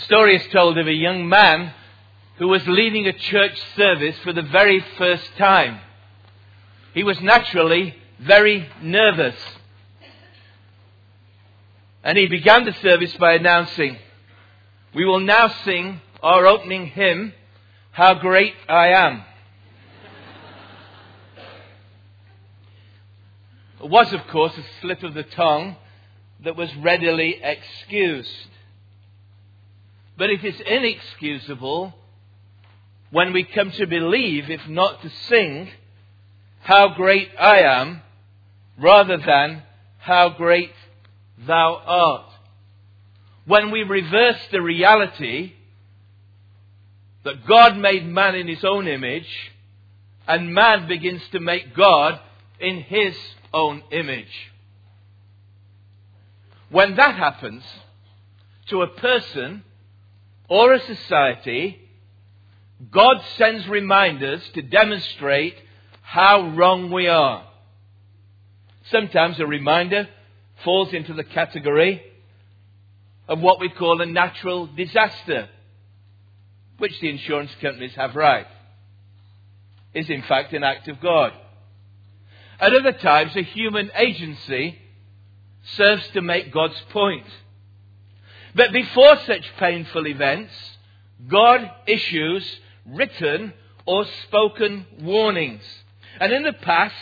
The story is told of a young man who was leading a church service for the very first time. He was naturally very nervous. And he began the service by announcing, We will now sing our opening hymn, How Great I Am. It was, of course, a slip of the tongue that was readily excused. But it is inexcusable when we come to believe, if not to sing, how great I am, rather than how great thou art. When we reverse the reality that God made man in his own image, and man begins to make God in his own image. When that happens to a person or a society, God sends reminders to demonstrate how wrong we are. Sometimes a reminder falls into the category of what we call a natural disaster, which the insurance companies have right, is in fact an act of God. At other times, a human agency serves to make God's point. But before such painful events, God issues written or spoken warnings. And in the past,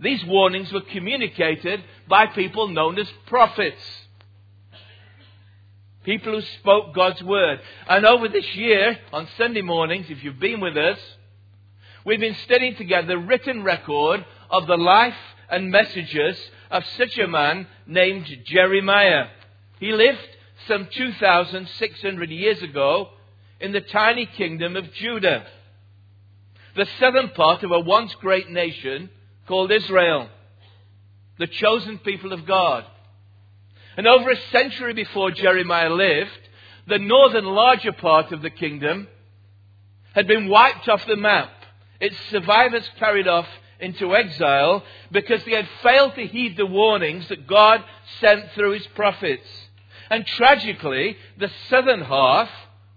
these warnings were communicated by people known as prophets. People who spoke God's word. And over this year, on Sunday mornings, if you've been with us, we've been studying together the written record of the life and messages of such a man named Jeremiah. He lived some 2,600 years ago in the tiny kingdom of Judah, the southern part of a once great nation called Israel, the chosen people of God. And over a century before Jeremiah lived, the northern larger part of the kingdom had been wiped off the map. Its survivors carried off into exile because they had failed to heed the warnings that God sent through his prophets. And tragically, the southern half,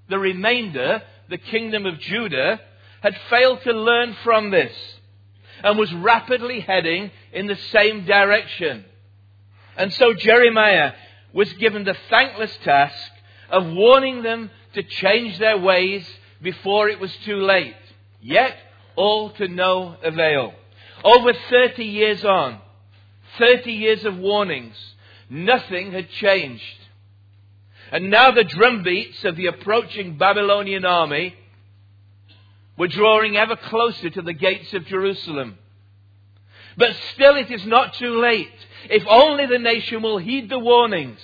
the remainder, the kingdom of Judah, had failed to learn from this and was rapidly heading in the same direction. And so Jeremiah was given the thankless task of warning them to change their ways before it was too late. Yet, all to no avail. Over 30 years on, 30 years of warnings, nothing had changed. And now the drumbeats of the approaching Babylonian army were drawing ever closer to the gates of Jerusalem. But still it is not too late, if only the nation will heed the warnings.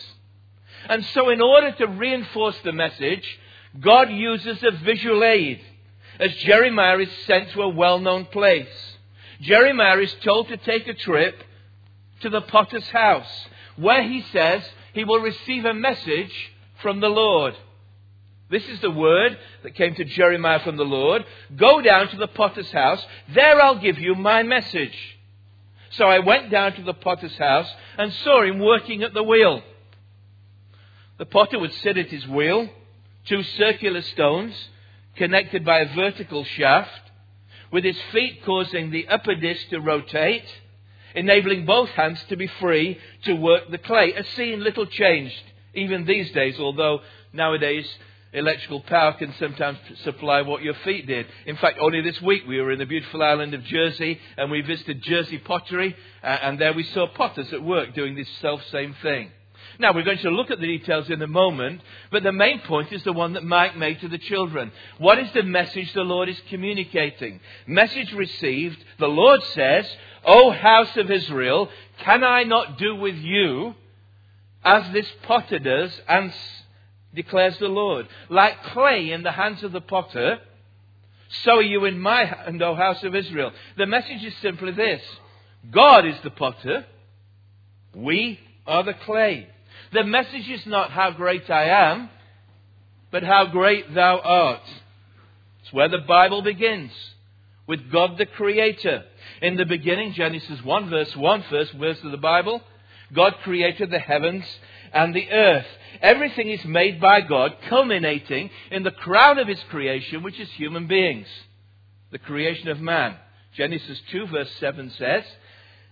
And so in order to reinforce the message, God uses a visual aid as Jeremiah is sent to a well-known place. Jeremiah is told to take a trip to the potter's house, where he says he will receive a message from the Lord. This is the word that came to Jeremiah from the Lord. Go down to the potter's house. There I'll give you my message. So I went down to the potter's house and saw him working at the wheel. The potter would sit at his wheel, two circular stones connected by a vertical shaft with his feet causing the upper disc to rotate, enabling both hands to be free to work the clay. A scene little changed even these days, although nowadays electrical power can sometimes supply what your feet did. In fact, only this week we were in the beautiful island of Jersey and we visited Jersey Pottery, and there we saw potters at work doing this self same thing. Now, we're going to look at the details in a moment, but the main point is the one that Mike made to the children. What is the message the Lord is communicating? Message received, the Lord says, O house of Israel, can I not do with you as this potter does, and declares the Lord? Like clay in the hands of the potter, so are you in my hand, O house of Israel. The message is simply this God is the potter, we are the clay. The message is not how great I am, but how great thou art. It's where the Bible begins. With God the Creator. In the beginning, Genesis 1 verse 1, first verse of the Bible, God created the heavens and the earth. Everything is made by God, culminating in the crown of his creation, which is human beings, the creation of man. Genesis 2, verse 7 says,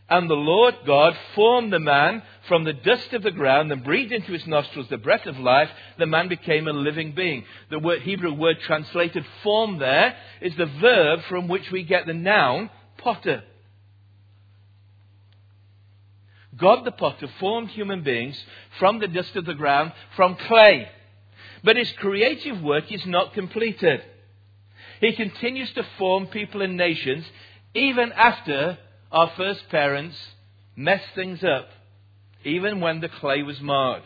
And the Lord God formed the man from the dust of the ground and breathed into his nostrils the breath of life. The man became a living being. The word, Hebrew word translated form there is the verb from which we get the noun potter. God the potter formed human beings from the dust of the ground, from clay. But his creative work is not completed. He continues to form people and nations even after our first parents messed things up, even when the clay was marred.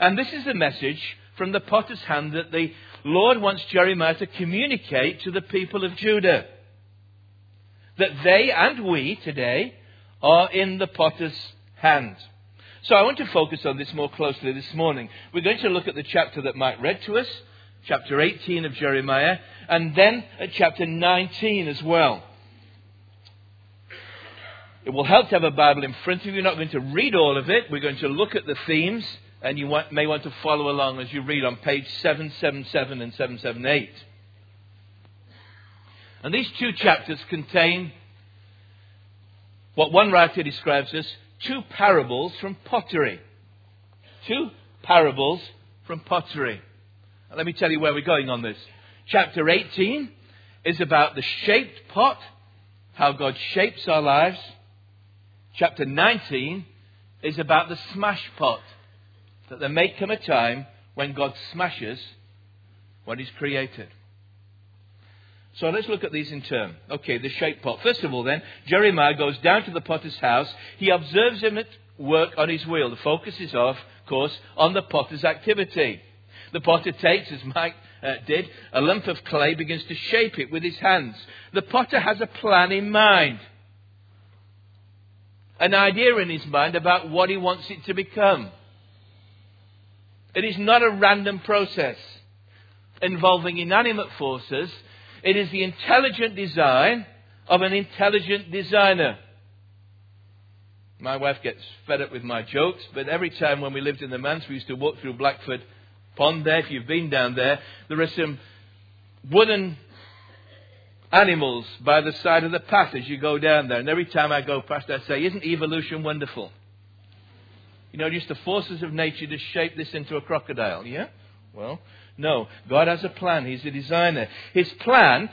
And this is the message from the potter's hand that the Lord wants Jeremiah to communicate to the people of Judah. That they and we today are in the potter's hand. So I want to focus on this more closely this morning. We're going to look at the chapter that Mike read to us, chapter 18 of Jeremiah, and then at chapter 19 as well. It will help to have a Bible in front of you. We're not going to read all of it. We're going to look at the themes, and you may want to follow along as you read on page 777 and 778. And these two chapters contain what one writer describes as two parables from pottery. Two parables from pottery. Let me tell you where we're going on this. Chapter 18 is about the shaped pot, how God shapes our lives. Chapter 19 is about the smash pot, that there may come a time when God smashes what He's created. So let's look at these in turn. Okay, the shape pot. First of all, then, Jeremiah goes down to the potter's house. He observes him at work on his wheel. The focus is, of course, on the potter's activity. The potter takes, as Mike uh, did, a lump of clay, begins to shape it with his hands. The potter has a plan in mind, an idea in his mind about what he wants it to become. It is not a random process involving inanimate forces it is the intelligent design of an intelligent designer. My wife gets fed up with my jokes, but every time when we lived in the manse, we used to walk through Blackford Pond there. If you've been down there, there are some wooden animals by the side of the path as you go down there. And every time I go past, I say, Isn't evolution wonderful? You know, just the forces of nature to shape this into a crocodile. Yeah? Well, no, God has a plan. He's a designer. His plan,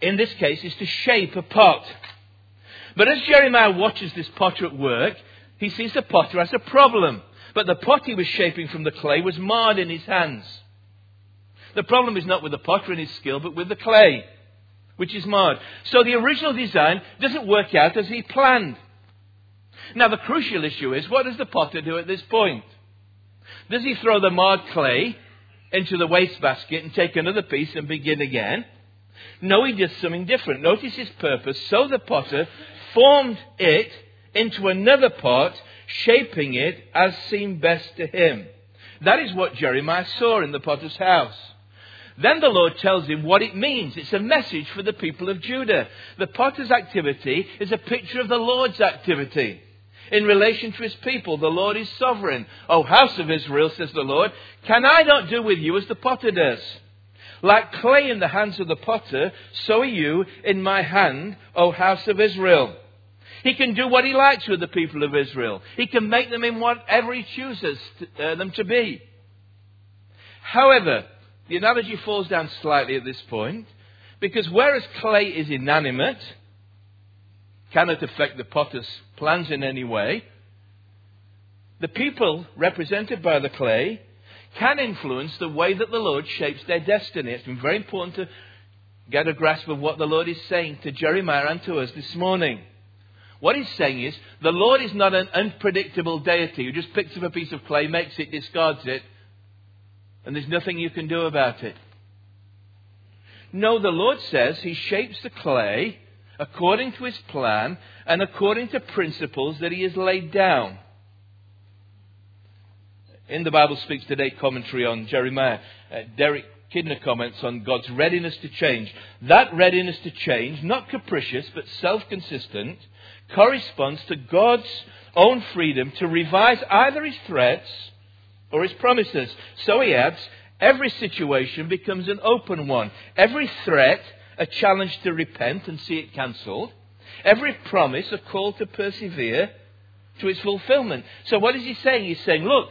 in this case, is to shape a pot. But as Jeremiah watches this potter at work, he sees the potter has a problem. But the pot he was shaping from the clay was marred in his hands. The problem is not with the potter and his skill, but with the clay, which is marred. So the original design doesn't work out as he planned. Now, the crucial issue is what does the potter do at this point? Does he throw the marred clay into the wastebasket and take another piece and begin again. No, he did something different. Notice his purpose. So the potter formed it into another pot, shaping it as seemed best to him. That is what Jeremiah saw in the potter's house. Then the Lord tells him what it means. It's a message for the people of Judah. The potter's activity is a picture of the Lord's activity in relation to his people. The Lord is sovereign. O house of Israel, says the Lord, can I not do with you as the potter does? Like clay in the hands of the potter, so are you in my hand, O house of Israel. He can do what he likes with the people of Israel. He can make them in whatever he chooses to, uh, them to be. However, the analogy falls down slightly at this point, because whereas clay is inanimate, cannot affect the potter's plans in any way. The people represented by the clay can influence the way that the Lord shapes their destiny. It's been very important to get a grasp of what the Lord is saying to Jeremiah and to us this morning. What he's saying is, the Lord is not an unpredictable deity who just picks up a piece of clay, makes it, discards it, and there's nothing you can do about it. No, the Lord says he shapes the clay according to his plan and according to principles that he has laid down. In the Bible Speaks Today commentary on Jeremiah, uh, Derek Kidner comments on God's readiness to change. That readiness to change, not capricious but self consistent, corresponds to God's own freedom to revise either his threats or his promises. So he adds, every situation becomes an open one. Every threat, a challenge to repent and see it cancelled. Every promise, a call to persevere to its fulfillment. So what is he saying? He's saying, look,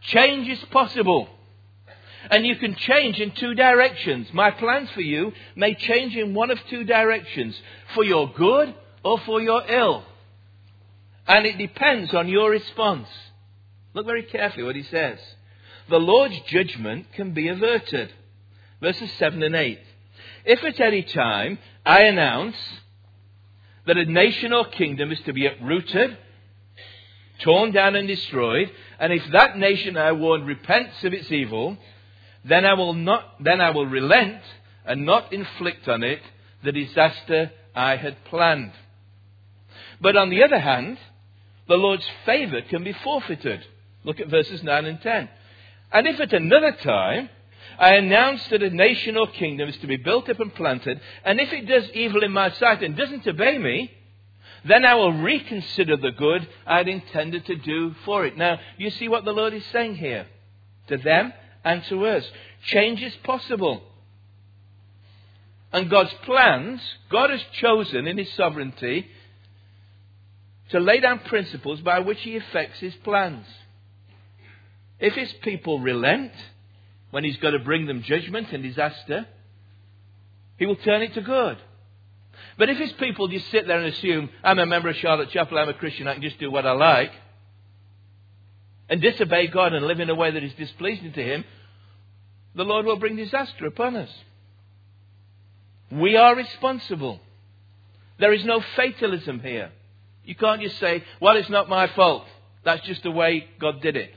change is possible. And you can change in two directions. My plans for you may change in one of two directions for your good or for your ill. And it depends on your response. Look very carefully what he says. The Lord's judgment can be averted. Verses 7 and 8. If at any time I announce that a nation or kingdom is to be uprooted, torn down and destroyed, and if that nation I warn repents of its evil, then I will not then I will relent and not inflict on it the disaster I had planned. But on the other hand, the Lord's favour can be forfeited. Look at verses 9 and 10. And if at another time I announce that a nation or kingdom is to be built up and planted, and if it does evil in my sight and doesn't obey me, then I will reconsider the good I'd intended to do for it. Now, you see what the Lord is saying here to them and to us. Change is possible. And God's plans, God has chosen in His sovereignty to lay down principles by which He effects His plans. If His people relent when He's got to bring them judgment and disaster, He will turn it to good. But if His people just sit there and assume, I'm a member of Charlotte Chapel, I'm a Christian, I can just do what I like, and disobey God and live in a way that is displeasing to Him, the Lord will bring disaster upon us. We are responsible. There is no fatalism here. You can't just say, well, it's not my fault. That's just the way God did it.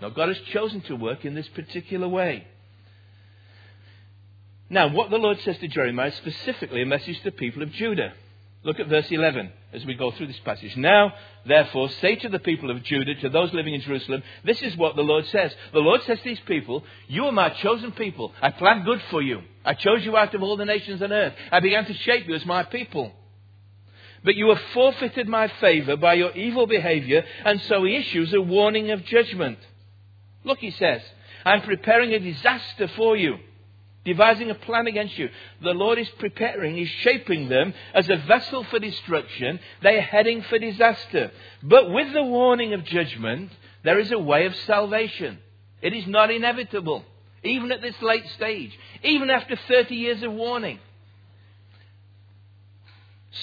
No, God has chosen to work in this particular way. Now, what the Lord says to Jeremiah is specifically a message to the people of Judah. Look at verse 11 as we go through this passage. Now, therefore, say to the people of Judah, to those living in Jerusalem, this is what the Lord says. The Lord says to these people, You are my chosen people. I planned good for you. I chose you out of all the nations on earth. I began to shape you as my people. But you have forfeited my favor by your evil behavior, and so he issues a warning of judgment. Look, he says, I'm preparing a disaster for you devising a plan against you. The Lord is preparing, He's shaping them as a vessel for destruction. They are heading for disaster. But with the warning of judgment, there is a way of salvation. It is not inevitable, even at this late stage, even after 30 years of warning.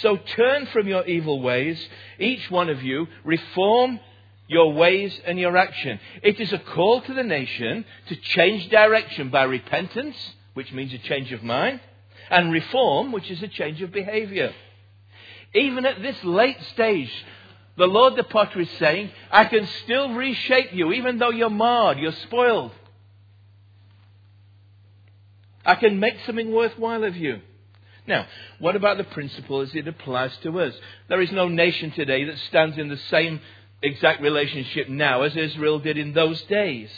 So turn from your evil ways, each one of you, reform your ways and your action. It is a call to the nation to change direction by repentance which means a change of mind, and reform, which is a change of behavior. Even at this late stage, the Lord the potter is saying, I can still reshape you, even though you're marred, you're spoiled. I can make something worthwhile of you. Now, what about the principle as it applies to us? There is no nation today that stands in the same exact relationship now as Israel did in those days.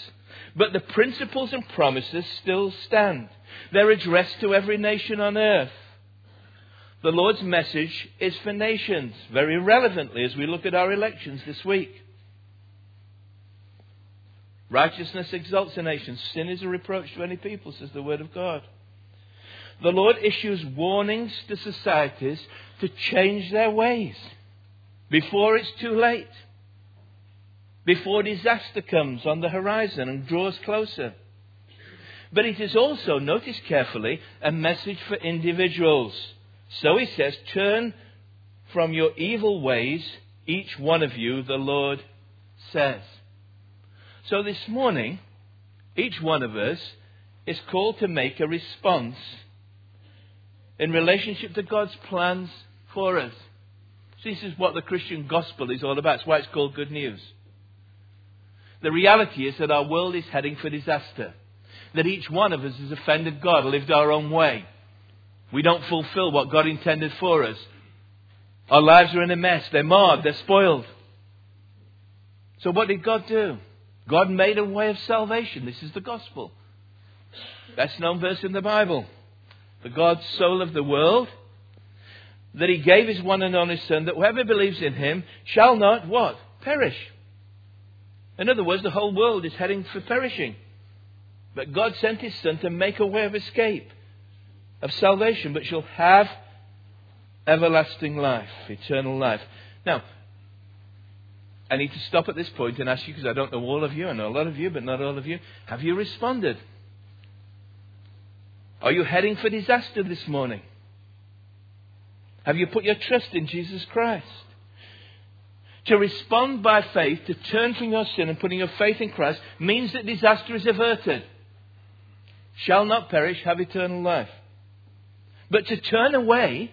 But the principles and promises still stand. They're addressed to every nation on earth. The Lord's message is for nations, very relevantly as we look at our elections this week. Righteousness exalts a nation. Sin is a reproach to any people, says the Word of God. The Lord issues warnings to societies to change their ways before it's too late, before disaster comes on the horizon and draws closer. But it is also, notice carefully, a message for individuals. So he says, Turn from your evil ways, each one of you, the Lord says. So this morning, each one of us is called to make a response in relationship to God's plans for us. This is what the Christian gospel is all about. It's why it's called good news. The reality is that our world is heading for disaster that each one of us has offended God, lived our own way. We don't fulfill what God intended for us. Our lives are in a mess. They're marred. They're spoiled. So what did God do? God made a way of salvation. This is the gospel. Best known verse in the Bible. For God so loved the world that he gave his one and only Son, that whoever believes in him shall not what? Perish. In other words, the whole world is heading for perishing. But God sent his Son to make a way of escape, of salvation, but shall have everlasting life, eternal life. Now, I need to stop at this point and ask you, because I don't know all of you, I know a lot of you, but not all of you. Have you responded? Are you heading for disaster this morning? Have you put your trust in Jesus Christ? To respond by faith, to turn from your sin and putting your faith in Christ, means that disaster is averted. Shall not perish, have eternal life. But to turn away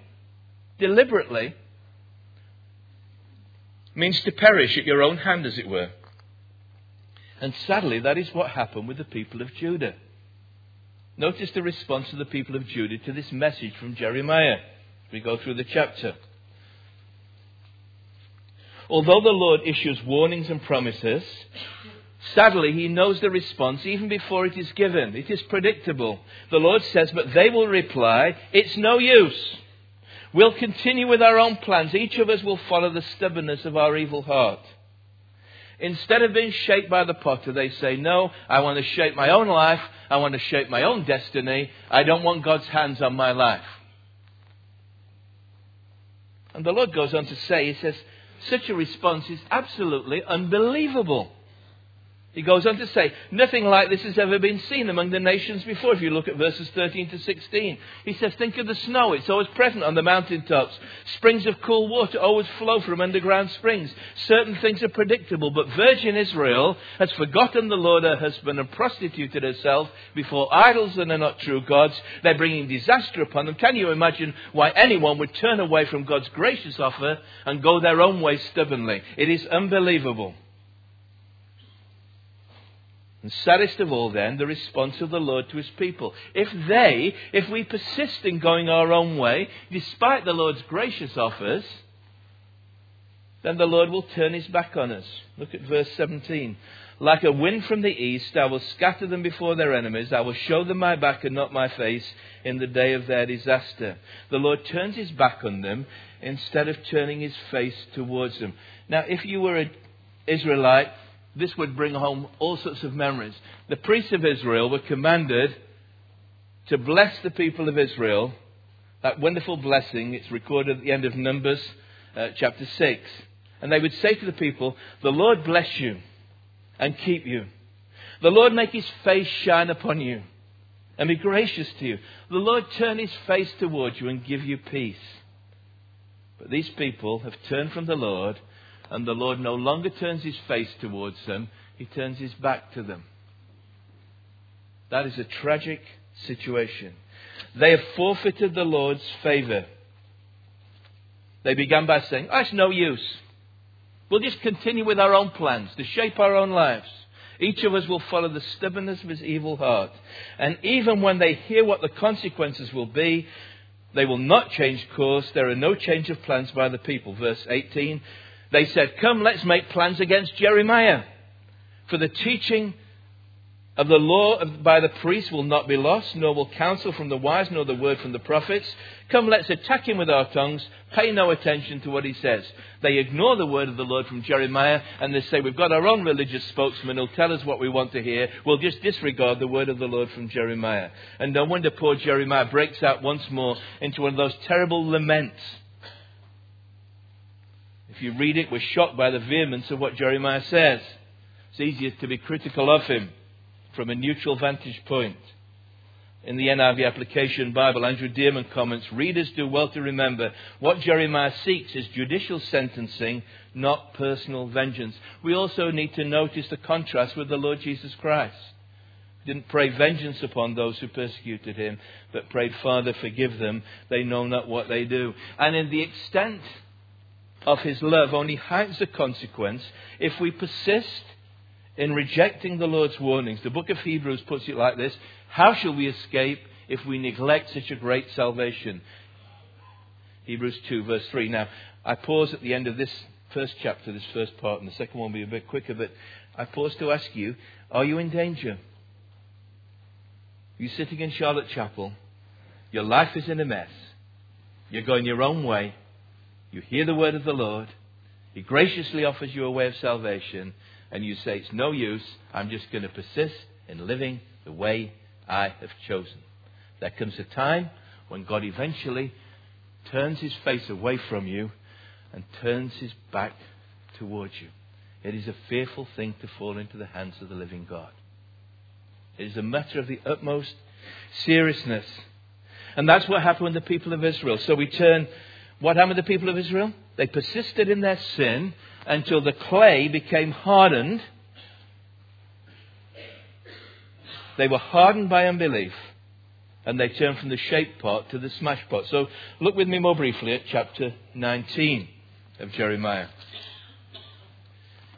deliberately means to perish at your own hand, as it were. And sadly, that is what happened with the people of Judah. Notice the response of the people of Judah to this message from Jeremiah. We go through the chapter. Although the Lord issues warnings and promises, sadly, he knows the response even before it is given. It is predictable. The Lord says, but they will reply, it's no use. We'll continue with our own plans. Each of us will follow the stubbornness of our evil heart. Instead of being shaped by the potter, they say, No, I want to shape my own life. I want to shape my own destiny. I don't want God's hands on my life. And the Lord goes on to say, He says, such a response is absolutely unbelievable. He goes on to say, nothing like this has ever been seen among the nations before. If you look at verses 13 to 16, he says, think of the snow. It's always present on the mountaintops. Springs of cool water always flow from underground springs. Certain things are predictable, but virgin Israel has forgotten the Lord her husband and prostituted herself before idols that are not true gods. They're bringing disaster upon them. Can you imagine why anyone would turn away from God's gracious offer and go their own way stubbornly? It is unbelievable. And saddest of all, then, the response of the Lord to his people. If they, if we persist in going our own way, despite the Lord's gracious offers, then the Lord will turn his back on us. Look at verse 17. Like a wind from the east, I will scatter them before their enemies. I will show them my back and not my face in the day of their disaster. The Lord turns his back on them instead of turning his face towards them. Now, if you were an Israelite, this would bring home all sorts of memories. The priests of Israel were commanded to bless the people of Israel. That wonderful blessing, it's recorded at the end of Numbers uh, chapter 6. And they would say to the people, The Lord bless you and keep you. The Lord make his face shine upon you and be gracious to you. The Lord turn his face towards you and give you peace. But these people have turned from the Lord and the Lord no longer turns his face towards them, he turns his back to them. That is a tragic situation. They have forfeited the Lord's favor. They began by saying, oh, it's no use. We'll just continue with our own plans to shape our own lives. Each of us will follow the stubbornness of his evil heart. And even when they hear what the consequences will be, they will not change course. There are no change of plans by the people. Verse 18 they said, Come, let's make plans against Jeremiah. For the teaching of the law by the priests will not be lost, nor will counsel from the wise, nor the word from the prophets. Come, let's attack him with our tongues. Pay no attention to what he says. They ignore the word of the Lord from Jeremiah, and they say, We've got our own religious spokesman who'll tell us what we want to hear. We'll just disregard the word of the Lord from Jeremiah. And no wonder poor Jeremiah breaks out once more into one of those terrible laments if you read it, we're shocked by the vehemence of what Jeremiah says. It's easier to be critical of him from a neutral vantage point. In the NIV application Bible, Andrew Dearman comments Readers do well to remember what Jeremiah seeks is judicial sentencing, not personal vengeance. We also need to notice the contrast with the Lord Jesus Christ. He didn't pray vengeance upon those who persecuted him, but prayed, Father, forgive them. They know not what they do. And in the extent of his love only hides the consequence if we persist in rejecting the Lord's warnings. The book of Hebrews puts it like this How shall we escape if we neglect such a great salvation? Hebrews 2, verse 3. Now, I pause at the end of this first chapter, this first part, and the second one will be a bit quicker, but I pause to ask you Are you in danger? You're sitting in Charlotte Chapel. Your life is in a mess. You're going your own way. You hear the word of the Lord. He graciously offers you a way of salvation. And you say, It's no use. I'm just going to persist in living the way I have chosen. There comes a time when God eventually turns his face away from you and turns his back towards you. It is a fearful thing to fall into the hands of the living God. It is a matter of the utmost seriousness. And that's what happened with the people of Israel. So we turn, what happened to the people of Israel? They persisted in their sin until the clay became hardened. They were hardened by unbelief. And they turned from the shape pot to the smash pot. So look with me more briefly at chapter 19 of Jeremiah.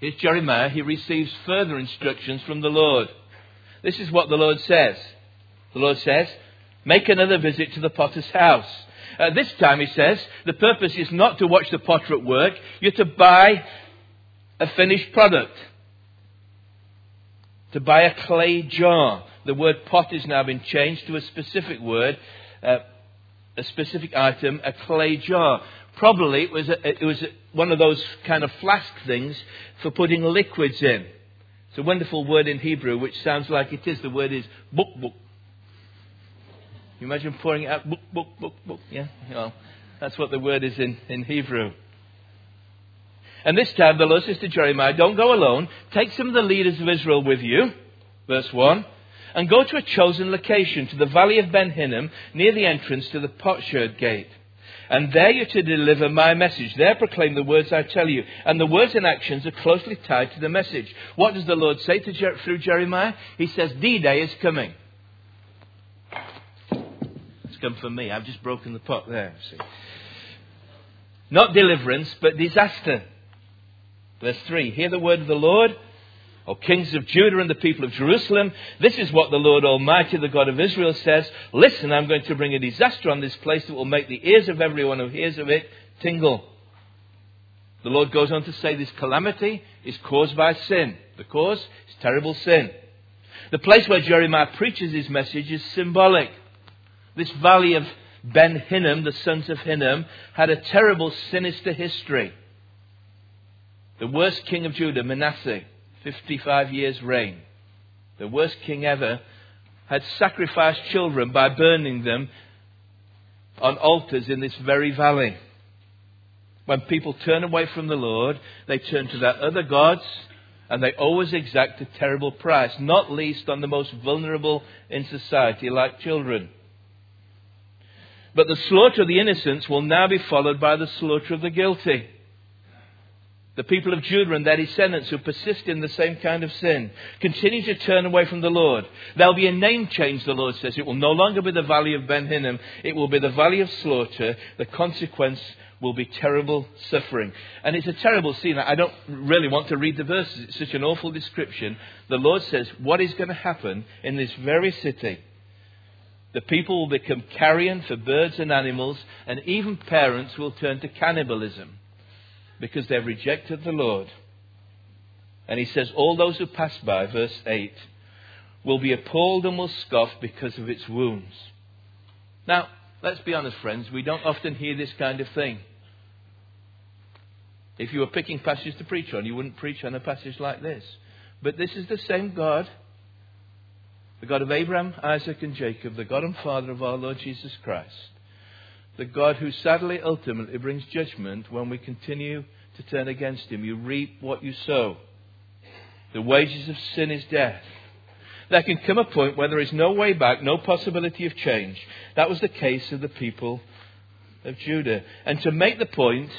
Here's Jeremiah. He receives further instructions from the Lord. This is what the Lord says. The Lord says, Make another visit to the potter's house. Uh, this time, he says, the purpose is not to watch the potter at work, you're to buy a finished product. To buy a clay jar. The word pot has now been changed to a specific word, uh, a specific item, a clay jar. Probably it was, a, it was a, one of those kind of flask things for putting liquids in. It's a wonderful word in Hebrew which sounds like it is. The word is book. You imagine pouring out book book book book. Yeah, well, that's what the word is in, in Hebrew. And this time the Lord says to Jeremiah, Don't go alone. Take some of the leaders of Israel with you. Verse 1. And go to a chosen location, to the valley of Ben Hinnom, near the entrance to the potsherd gate. And there you're to deliver my message. There proclaim the words I tell you. And the words and actions are closely tied to the message. What does the Lord say to through Jeremiah? He says, D-Day is coming. Come for me. I've just broken the pot there, see. Not deliverance, but disaster. Verse 3 Hear the word of the Lord. O kings of Judah and the people of Jerusalem, this is what the Lord Almighty, the God of Israel, says. Listen, I'm going to bring a disaster on this place that will make the ears of everyone who hears of it tingle. The Lord goes on to say this calamity is caused by sin. The cause is terrible sin. The place where Jeremiah preaches his message is symbolic. This valley of Ben Hinnom, the sons of Hinnom, had a terrible, sinister history. The worst king of Judah, Manasseh, 55 years' reign, the worst king ever, had sacrificed children by burning them on altars in this very valley. When people turn away from the Lord, they turn to their other gods, and they always exact a terrible price, not least on the most vulnerable in society, like children. But the slaughter of the innocents will now be followed by the slaughter of the guilty the people of Judah and their descendants who persist in the same kind of sin, continue to turn away from the Lord. There'll be a name change, the Lord says. It will no longer be the valley of Ben Hinnom. It will be the valley of slaughter. The consequence will be terrible suffering. And it's a terrible scene. I don't really want to read the verses. It's such an awful description. The Lord says what is going to happen in this very city. The people will become carrion for birds and animals, and even parents will turn to cannibalism because they've rejected the Lord. And he says, All those who pass by, verse 8, will be appalled and will scoff because of its wounds. Now, let's be honest, friends, we don't often hear this kind of thing. If you were picking passages to preach on, you wouldn't preach on a passage like this. But this is the same God, the God of Abraham, Isaac, and Jacob, the God and Father of our Lord Jesus Christ the God who sadly ultimately brings judgment when we continue to turn against him. You reap what you sow. The wages of sin is death. There can come a point where there is no way back, no possibility of change. That was the case of the people of Judah. And to make the point,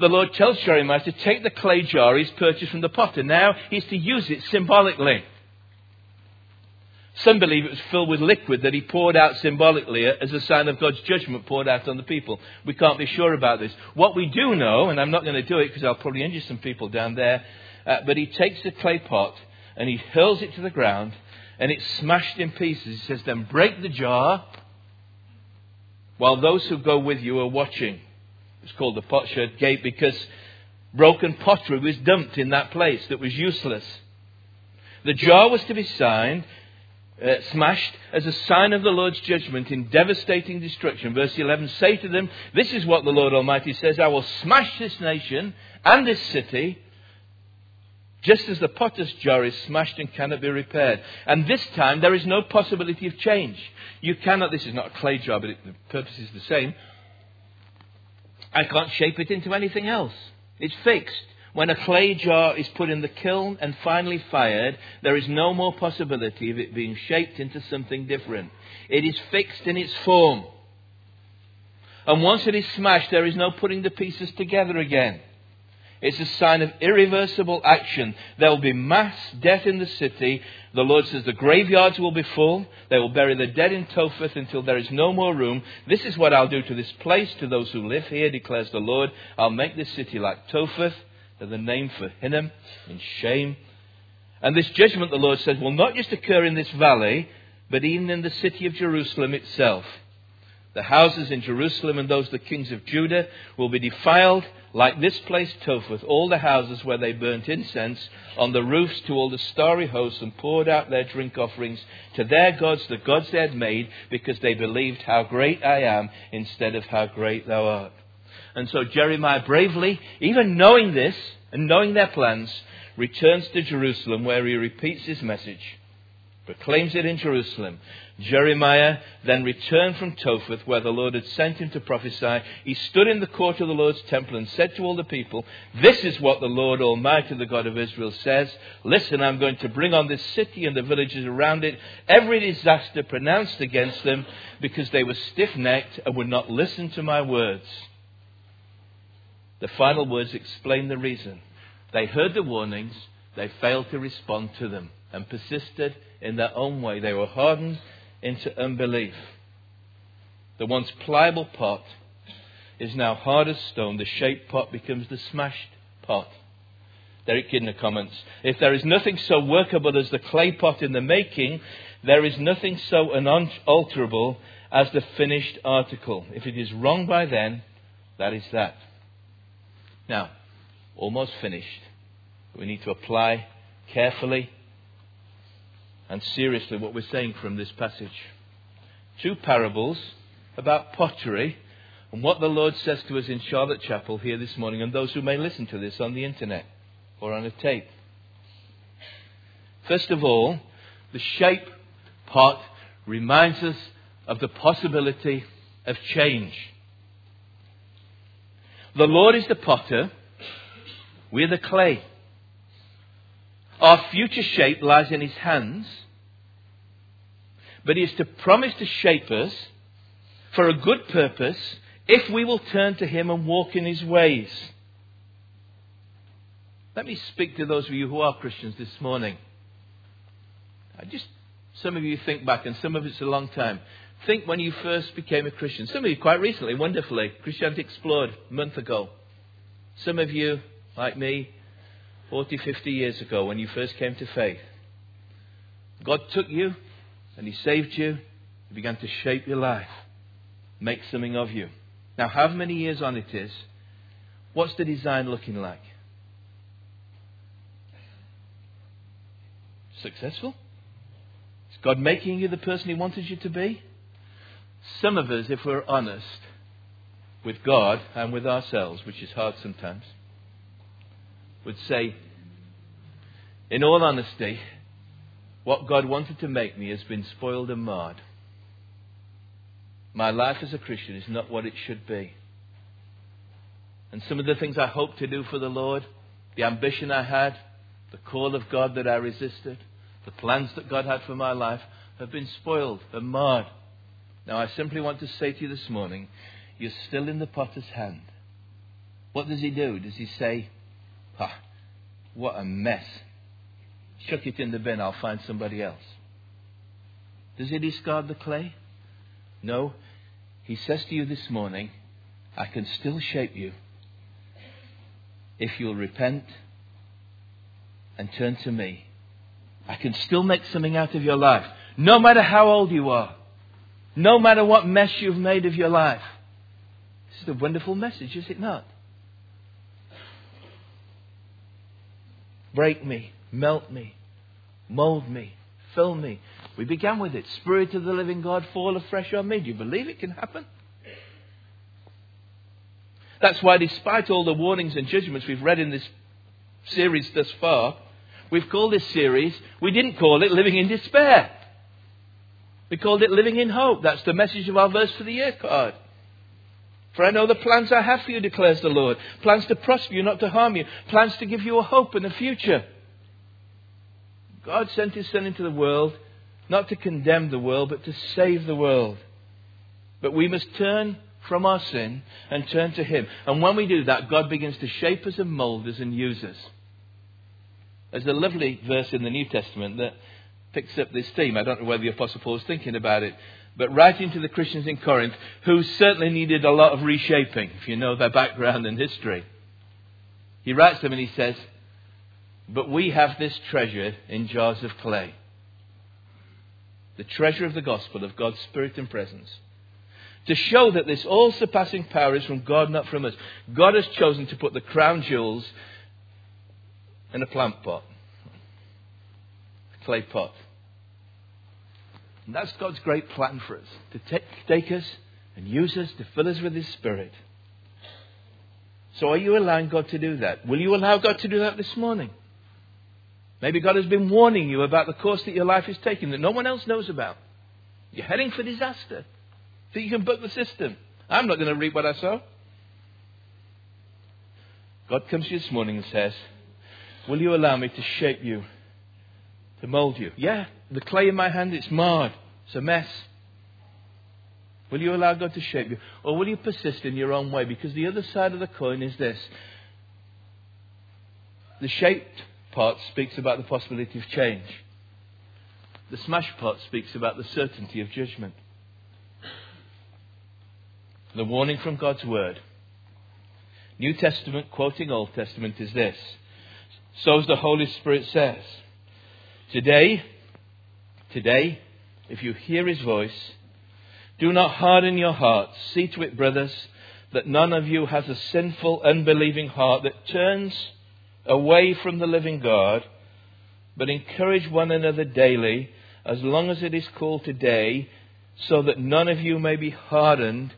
the Lord tells Jeremiah to take the clay jar he's purchased from the potter. Now he's to use it symbolically. Some believe it was filled with liquid that he poured out symbolically as a sign of God's judgment poured out on the people. We can't be sure about this. What we do know, and I'm not going to do it because I'll probably injure some people down there, uh, but he takes the clay pot and he hurls it to the ground and it's smashed in pieces. He says, Then break the jar while those who go with you are watching. It's called the potsherd gate because broken pottery was dumped in that place that was useless. The jar was to be signed uh, smashed as a sign of the Lord's judgment in devastating destruction. Verse 11 Say to them, This is what the Lord Almighty says I will smash this nation and this city just as the potter's jar is smashed and cannot be repaired. And this time there is no possibility of change. You cannot, this is not a clay jar, but it, the purpose is the same. I can't shape it into anything else. It's fixed. When a clay jar is put in the kiln and finally fired, there is no more possibility of it being shaped into something different. It is fixed in its form. And once it is smashed, there is no putting the pieces together again. It's a sign of irreversible action. There will be mass death in the city. The Lord says the graveyards will be full. They will bury the dead in Topheth until there is no more room. This is what I'll do to this place, to those who live here, declares the Lord. I'll make this city like Topheth, the name for Hinnom, in shame. And this judgment, the Lord says, will not just occur in this valley, but even in the city of Jerusalem itself. The houses in Jerusalem and those of the kings of Judah will be defiled like this place Topheth, all the houses where they burnt incense on the roofs to all the starry hosts and poured out their drink offerings to their gods, the gods they had made, because they believed how great I am instead of how great thou art. And so Jeremiah bravely, even knowing this and knowing their plans, returns to Jerusalem where he repeats his message proclaims it in Jerusalem. Jeremiah then returned from Topheth, where the Lord had sent him to prophesy. He stood in the court of the Lord's temple and said to all the people, This is what the Lord Almighty, the God of Israel, says. Listen, I'm going to bring on this city and the villages around it every disaster pronounced against them, because they were stiff necked and would not listen to my words. The final words explain the reason. They heard the warnings, they failed to respond to them, and persisted in their own way. They were hardened into unbelief. The once pliable pot is now hard as stone. The shaped pot becomes the smashed pot. Derek Kidner comments If there is nothing so workable as the clay pot in the making, there is nothing so unalterable as the finished article. If it is wrong by then, that is that. Now, almost finished. We need to apply carefully and seriously what we're saying from this passage. Two parables about pottery and what the Lord says to us in Charlotte Chapel here this morning, and those who may listen to this on the internet or on a tape. First of all, the shape pot reminds us of the possibility of change. The Lord is the potter, we're the clay. Our future shape lies in His hands, but He is to promise to shape us for a good purpose if we will turn to Him and walk in His ways. Let me speak to those of you who are Christians this morning. I just, some of you think back, and some of it's a long time. Think when you first became a Christian. Some of you quite recently, wonderfully. Christianity Explored a month ago. Some of you, like me, 40, 50 years ago when you first came to faith. God took you and He saved you. He began to shape your life, make something of you. Now, however many years on it is, what's the design looking like? Successful? Is God making you the person He wanted you to be? Some of us, if we're honest with God and with ourselves, which is hard sometimes, would say, in all honesty, what God wanted to make me has been spoiled and marred. My life as a Christian is not what it should be. And some of the things I hoped to do for the Lord, the ambition I had, the call of God that I resisted, the plans that God had for my life have been spoiled and marred. Now, I simply want to say to you this morning, you're still in the potter's hand. What does he do? Does he say, Ah, what a mess. Chuck it in the bin, I'll find somebody else. Does he discard the clay? No. He says to you this morning, I can still shape you if you'll repent and turn to me. I can still make something out of your life, no matter how old you are, no matter what mess you've made of your life. This is a wonderful message, is it not? Break me, melt me, mold me, fill me We began with it. Spirit of the living God, fall afresh on me. Do you believe it can happen? That's why, despite all the warnings and judgments we've read in this series thus far, we've called this series, we didn't call it Living in Despair. We called it Living in Hope. That's the message of our verse for the year card. For I know the plans I have for you, declares the Lord. Plans to prosper you, not to harm you. Plans to give you a hope and a future. God sent His Son into the world not to condemn the world, but to save the world. But we must turn from our sin and turn to Him. And when we do that, God begins to shape us and mold us and use us. There's a lovely verse in the New Testament that picks up this theme. I don't know whether the Apostle Paul is thinking about it, but writing to the Christians in Corinth, who certainly needed a lot of reshaping, if you know their background and history. He writes them and he says, But we have this treasure in jars of clay. The treasure of the gospel of God's Spirit and presence. To show that this all surpassing power is from God, not from us. God has chosen to put the crown jewels in a plant pot, clay pot. And that's God's great plan for us to take, take us and use us to fill us with His Spirit. So, are you allowing God to do that? Will you allow God to do that this morning? Maybe God has been warning you about the course that your life is taking that no one else knows about. You're heading for disaster. So you can buck the system. I'm not going to reap what I sow. God comes to you this morning and says, Will you allow me to shape you, to mold you? Yeah, the clay in my hand, it's marred, it's a mess. Will you allow God to shape you? Or will you persist in your own way? Because the other side of the coin is this the shaped part speaks about the possibility of change, the smashed part speaks about the certainty of judgment. The warning from God's Word. New Testament quoting Old Testament is this so as the Holy Spirit says. Today, today, if you hear his voice, do not harden your hearts. See to it, brothers, that none of you has a sinful, unbelieving heart that turns away from the living God, but encourage one another daily, as long as it is called today, so that none of you may be hardened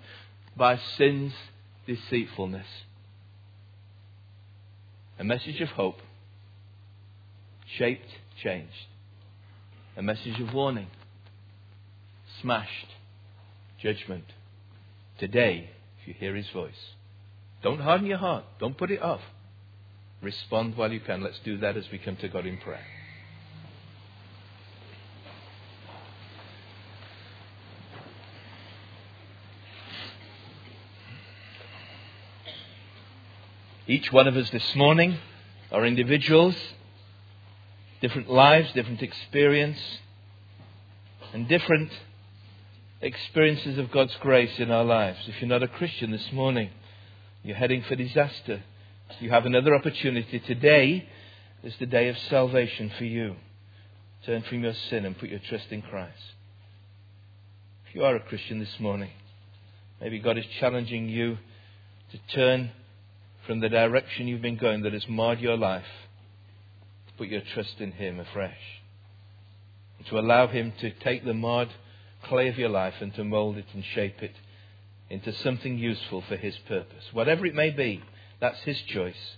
by sin's deceitfulness. A message of hope shaped, changed. A message of warning, smashed, judgment. Today, if you hear his voice, don't harden your heart, don't put it off. Respond while you can. Let's do that as we come to God in prayer. Each one of us this morning are individuals different lives, different experience, and different experiences of God's grace in our lives. If you're not a Christian this morning, you're heading for disaster. You have another opportunity. Today is the day of salvation for you. Turn from your sin and put your trust in Christ. If you are a Christian this morning, maybe God is challenging you to turn from the direction you've been going that has marred your life put your trust in Him afresh. And to allow Him to take the mud, clay of your life and to mold it and shape it into something useful for His purpose. Whatever it may be, that's His choice.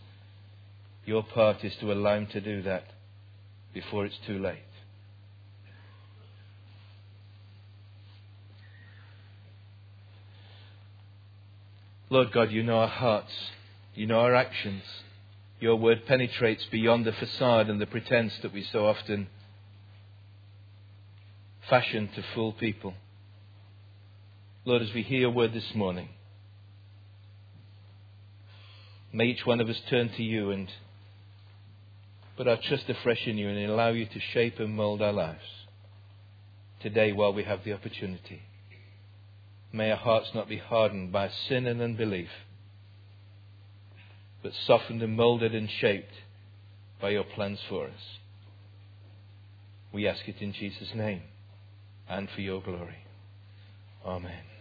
Your part is to allow Him to do that before it's too late. Lord God, you know our hearts. You know our actions. Your word penetrates beyond the facade and the pretense that we so often fashion to fool people. Lord, as we hear your word this morning, may each one of us turn to you and put our trust afresh in you and allow you to shape and mold our lives today while we have the opportunity. May our hearts not be hardened by sin and unbelief but softened and molded and shaped by your plans for us. We ask it in Jesus' name and for your glory. Amen.